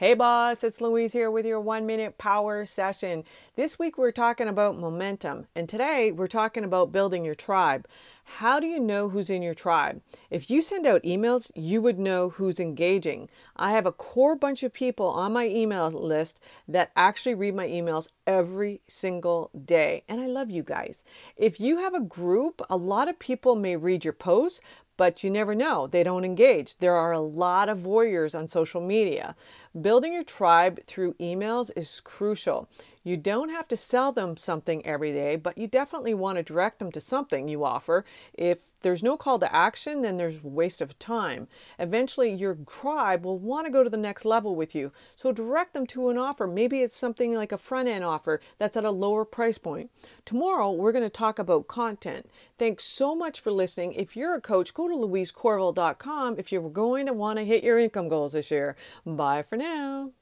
Hey, boss, it's Louise here with your one minute power session. This week we're talking about momentum, and today we're talking about building your tribe. How do you know who's in your tribe? If you send out emails, you would know who's engaging. I have a core bunch of people on my email list that actually read my emails every single day, and I love you guys. If you have a group, a lot of people may read your posts, but you never know. They don't engage. There are a lot of warriors on social media. Building your tribe through emails is crucial. You don't have to sell them something every day, but you definitely want to direct them to something you offer. If there's no call to action, then there's waste of time. Eventually, your tribe will want to go to the next level with you. So direct them to an offer. Maybe it's something like a front end offer that's at a lower price point. Tomorrow, we're going to talk about content. Thanks so much for listening. If you're a coach, go to louisecorville.com if you're going to want to hit your income goals this year. Bye for now.